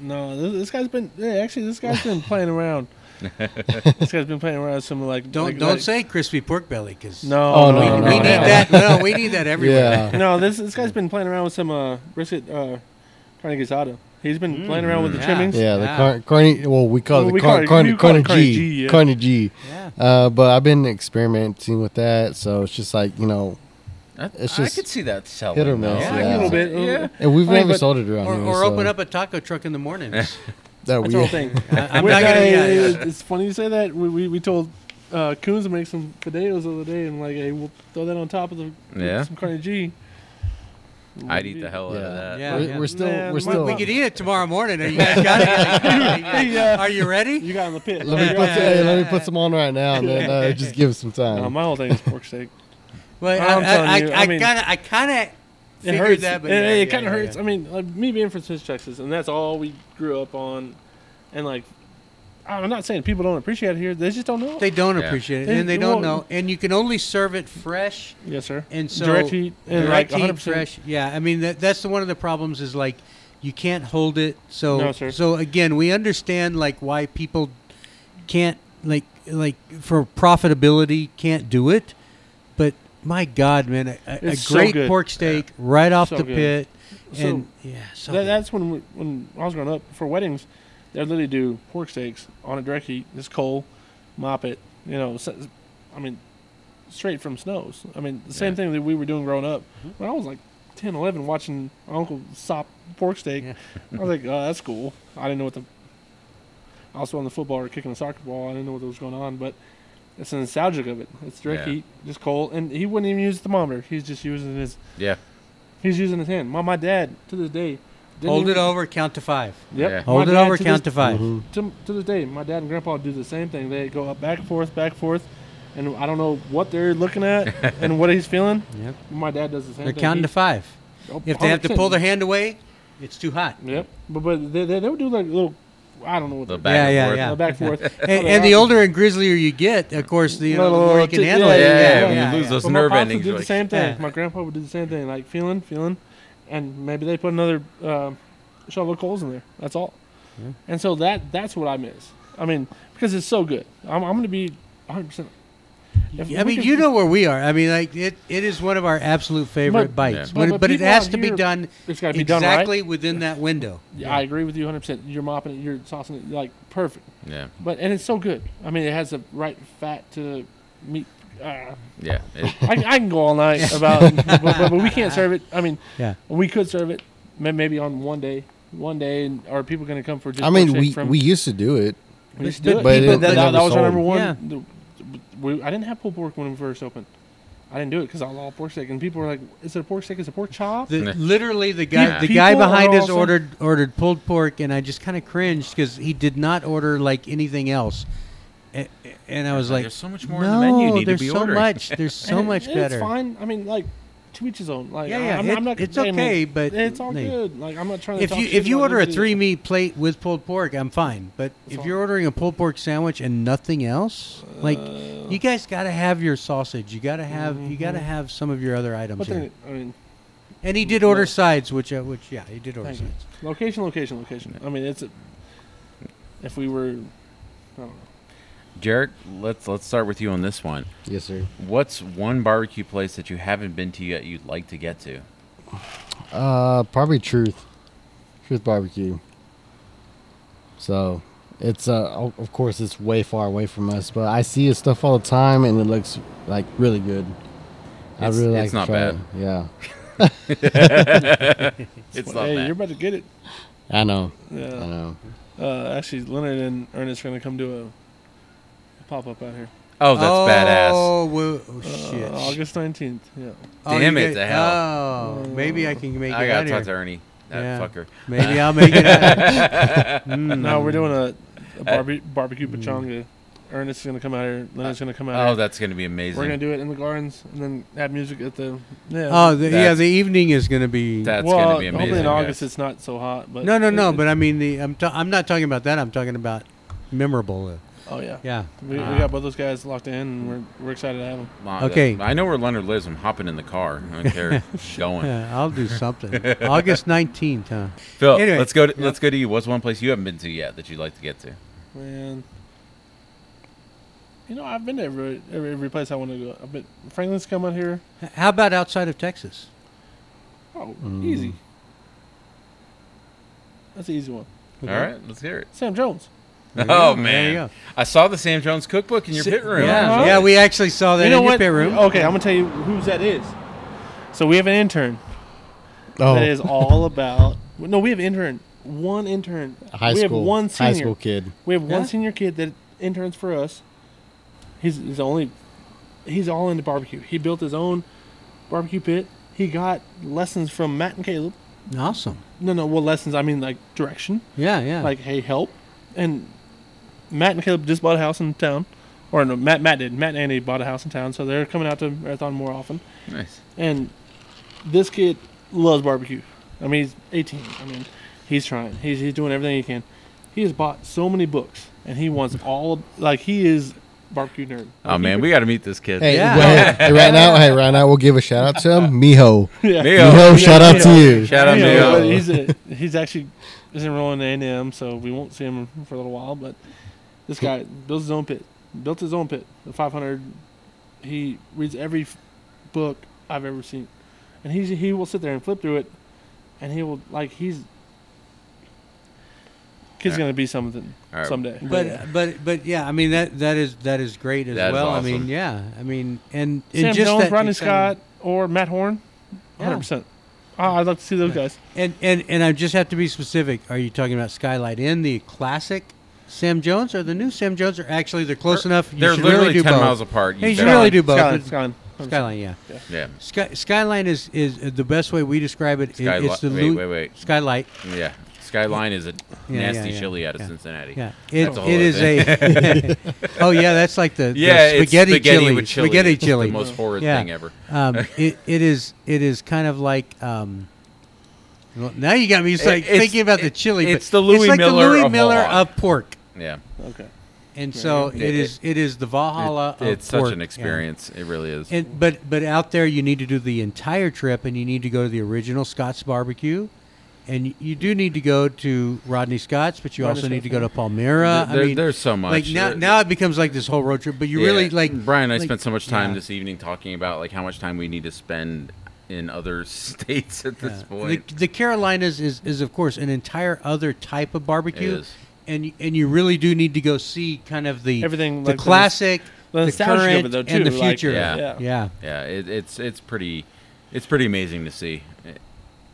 No, this, this guy's been yeah, actually this guy's been playing around. this guy's been playing around with some like Don't like- don't like- say crispy pork belly because no. Oh, no, no, we, no, we no. need that. No, we need that everywhere. yeah. No, this this guy's been playing around with some uh, brisket uh, carne asada. He's been playing around with the yeah. trimmings. Yeah, the Yeah. car- carne. Well, we call Well, it the car- call it- carne, carne carne G. G, yeah. Carne G. Yeah. Uh, but I've been experimenting with that, so it's just like you know, I, It's I could see that selling. hit or miss, Yeah, yeah. a little bit. Yeah. and we've I mean, never sold it around Or, here. or so open up a taco truck in the mornings. that That's we. the whole thing. I, I'm not gonna. Yeah, yeah. It's funny you say that. We, we, we told uh, Coons to make some potatoes the other day, and like, hey, we'll throw that on top of the Yeah. some carne I'd eat the hell out of that. Yeah, we're, yeah. we're still. Man, we're still. We could eat it tomorrow morning. Are you guys got it? Hey, Are you ready? You got in the pit. let me put. Hey, let me put some on right now, and then uh, just give us some time. No, my whole thing is pork steak. Well, I'm I, telling I, you, I, I mean- kind of, I kind of It hurts. that, but it, yeah, it yeah, kind of yeah, hurts. yeah. I mean, like, me being from Smith, Texas, and that's all we grew up on. And like, I'm not saying people don't appreciate it here. They just don't know. They don't Yeah. appreciate it, They- and they don't well- know. And you can only serve it fresh, yes, sir. and so direct heat and direct like heat, 100%. fresh. Yeah, I mean that, that's the one of the problems is like you can't hold it. So No, sir. so again, we understand like why people can't like like for profitability can't do it, but my God, man, a, a, so great good. pork steak right off So the good. pit, So, and yeah, so That, that's when we, when I was growing up for weddings, they literally do pork steaks on a direct heat, just coal, mop it. You know, I mean, straight from Snows. I mean, the same Yeah. thing that we were doing growing up. Mm-hmm. When I was like 10, 11, watching my uncle sop pork steak, Yeah. I was like, oh, that's cool. I didn't know what the. Also on the football or kicking a soccer ball, I didn't know what was going on, but it's the nostalgic of it. It's direct Yeah. heat, just cold, and he wouldn't even use the thermometer. He's just using his. Yeah. He's using his hand. My my dad to this day. didn't hold even- it over, count to five. Yep. Yeah. My Hold it over, to count this, to 5 Mhm. to, to this day. My dad and grandpa do the same thing. They go up back and forth, back and forth, and I don't know what they're looking at and what he's feeling. Yep. My dad does the same They're thing. counting He- to five. oh, If they have to pull their hand away, it's too hot. Yep. But but they, they, they would do like a little. I don't know what The back Yeah, and yeah, forth. yeah. uh, back and forth. And, and the older and grislier you get, of course, the, you know, the Little- more you can yeah, handle yeah, it. yeah, when yeah, you lose yeah. those But my nerve pops endings. would do you're the like, same thing. Yeah. My grandpa would do the same thing, like feeling, feeling, and maybe they put another uh, shovel of coals in there. That's all. And so that that's what I miss. I mean, because it's so good. I'm, I'm going to be 100. percent I mean, you know where we are. I mean, like it, it is one of our absolute favorite But- bites, Yeah. but, But- but but it people has out to be here- done It's got to be done right. exactly within that window. Yeah, I agree with you 100. percent You're mopping it, you're saucing it like perfect. yeah. But and it's so good. I mean, it has the right fat to the meat. Uh, Yeah. It- I, I can go all night about, but, but, but we can't serve it. I mean, Yeah. we could serve it may- maybe on one day. One day, and are people going to come for just? I mean, pork we from, we used to do it. we used to do it. but it- But it that, that, that was our sold. number one. Yeah. the- we, I didn't have pulled pork when we first opened. I didn't do it because I was all pork steak, and people were like, "Is it a pork steak? Is it a pork chop?" The, literally, the guy Yeah. the guy People are behind us also- ordered ordered pulled pork, and I just kind of cringed because he did not order like anything else. And, and I was like, There's so much more no, in the menu you need to be so ordering." much. There's so And much it- better. It's fine. I mean, like to each his own. Like, Yeah, yeah, I'm, it- I'm not. it's I okay, but it's all good. Like I'm not trying to. If you if you order a three meat plate with pulled pork, I'm fine. But if all. you're ordering a pulled pork sandwich and nothing else, like Uh, you guys got to have your sausage. You got to have you got to have some of your other items then, I mean, And he did order Yeah. sides, which uh, which yeah, he did order Thank you. sides. location, location, location. I mean, it's. A, if we were, I don't know. Jerek, let's let's start with you on this one. Yes, sir. What's one barbecue place that you haven't been to yet you'd like to get to? Uh, probably Truth. Truth Barbecue. So, it's uh, of course it's way far away from us, but I see his stuff all the time, and it looks like really good. I It's- really it's like not to try bad. it. Yeah, It's not hey, bad. you're about to get it. I know. I know. Uh, actually, Leonard and Ernest are gonna come do a, a pop up out here. Oh, that's badass. Oh, whoa, oh Uh, shit. August nineteenth. Yeah. Oh, Damn you it get- to hell. Oh, maybe I can make I it gotta talk here. to Ernie. That Yeah. fucker. Maybe I'll make it out. Mm. No, we're doing a, a Uh, barbe- barbecue pachanga. Ernest is gonna come out here. Leonard's gonna come out Oh, here. that's gonna be amazing. We're gonna do it in the gardens and then have music at the. Yeah. Oh, the, yeah, the evening is going to be. That's well, gonna be hopefully amazing. in August guys. it's not so hot. But no, no, no. it- But I mean, the I'm ta- I'm not talking about that. I'm talking about memorable. Uh, oh yeah, yeah. we, we Ah. got both those guys locked in, and we're we're excited to have them. Mom, Okay. I know where Leonard lives. I'm hopping in the car. I don't care. Going. Yeah, I'll do something. August 19th, huh? Phil, Anyway. let's go. To, Let's go to you. What's one place you haven't been to yet that you'd like to get to? Man, you know I've been to every every, every place I want to go. I've been Franklin's come out here. H- How about outside of Texas? Oh, Mm. easy. That's an easy one. All right, let's hear it. Sam Jones. There you Oh go, there man, you go. I saw the Sam Jones cookbook in your Si- pit room. Yeah, yeah, we actually saw that you know in your pit room. Okay, I'm gonna tell you whose that is. So we have an intern Oh, that is all about. No, we have intern. One intern. high we school. have one senior. high school kid. We have one Yeah? senior kid that interns for us. He's, he's the only. He's all into barbecue. He built his own barbecue pit. He got lessons from Matt and Caleb. Awesome. No, no, well, lessons. I mean, like direction. Yeah, yeah. Like, hey, help. And Matt and Caleb just bought a house in town, or no, Matt Matt did. Matt and Andy bought a house in town, so they're coming out to Marathon more often. Nice. And this kid loves barbecue. I mean, he's 18. I mean, he's trying. He's he's doing everything he can. He has bought so many books, and he wants all of, like he is barbecue nerd. Oh man, we got to meet this kid. Hey, Yeah. well, hey, right now, hey, right now, we'll give a shout out to him, Miho. yeah. Mio. Miho, shout out to you. Shout out Yeah, Mio. but he's a, he's actually is enrolling in A&M, so we won't see him for a little while. But this guy built his own pit, built his own pit, the 500. He reads every f- book I've ever seen, and he's he will sit there and flip through it, and he will like he's kid's Alright. gonna be something All right. someday. but uh, but but yeah, I mean that that is that is great as That is well. I mean, yeah, I mean, and, and Sam just Jones, that Rodney um, Scott, or Matt Horn, Yeah. 100. percent Oh, I'd love to see those guys. and and and I just have to be specific. Are you talking about Skylight in the classic Sam Jones or the new Sam Jones? Or actually, they're close enough. You They're should literally really do ten both. miles apart. Hey, you should really do both. Skyline, Skyline. Skyline, yeah. Yeah. Sky, Skyline is is uh, the best way we describe it. i- Skyli- it's the wait, Lu- wait, wait. Skylight. Yeah. Skyline is a Yeah, yeah, nasty yeah, chili out of yeah. Cincinnati. Yeah, it, That's a whole it is a. oh yeah, that's like the, the Yeah, it's spaghetti, spaghetti chili. with chili. Spaghetti It's chili. the most horrid Yeah. thing ever. um, it, it is it is kind of like um, well, now you got me like It's- thinking about the it- chili. but it's the Louie like Mueller the Louie of Mueller of pork, Yeah. Okay. and so It- it is it is the Valhalla. It- of it's pork, such an yeah. experience. It really is. And but but out there, you need to do the entire trip, and you need to go to the original Scott's Barbecue, and you do need to go to Rodney Scott's, but you Rodney also need to go to Palmyra. There- I mean, there's so much. Like now, There- now it becomes like this whole road trip. But you Yeah. really like Brian and I like- spent so much time yeah. this evening talking about like how much time we need to spend in other states at this Yeah. point. The, the Carolinas is, is of course an entire other type of barbecue, is. And and you really do need to go see kind of the Everything the like classic, The the nostalgia current, it, though, and the too, like- future. Yeah. Yeah. yeah. Yeah, it, it's it's pretty it's pretty amazing to see.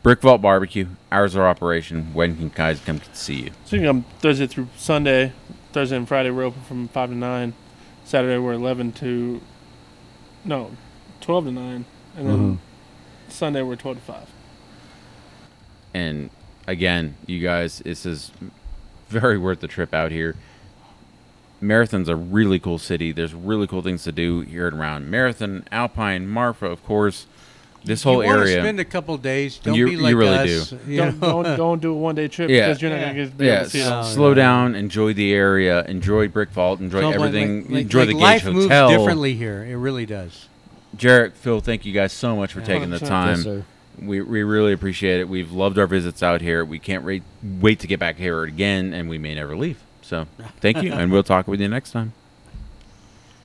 Brick Vault Barbecue, hours of operation. When can guys come see you? So you can come Thursday through Sunday. Thursday and Friday we're open from five to nine. Saturday we're eleven to no, twelve to nine, and then mm-hmm. Sunday we're twelve to five. And again, you guys, this is very worth the trip out here. Marathon's a really cool city. There's really cool things to do here and around Marathon, Alpine, Marfa, of course. This whole you wanna area. spend a couple days. Don't You- be you like really us. do. You Don't, don't don't do a one day trip Yeah. because you're not Yeah. gonna get be yeah, to see it s- all. No, slow no. down, enjoy the area, enjoy Brick Vault, enjoy Don't everything, like- like- enjoy like the Gage life Hotel. moves differently here. It really does. Jerek, Phil, thank you guys so much for Yeah. taking the time. Yes, sir. We, we really appreciate it. We've loved our visits out here. We can't wait, wait to get back here again, and we may never leave. So thank you, and we'll talk with you next time.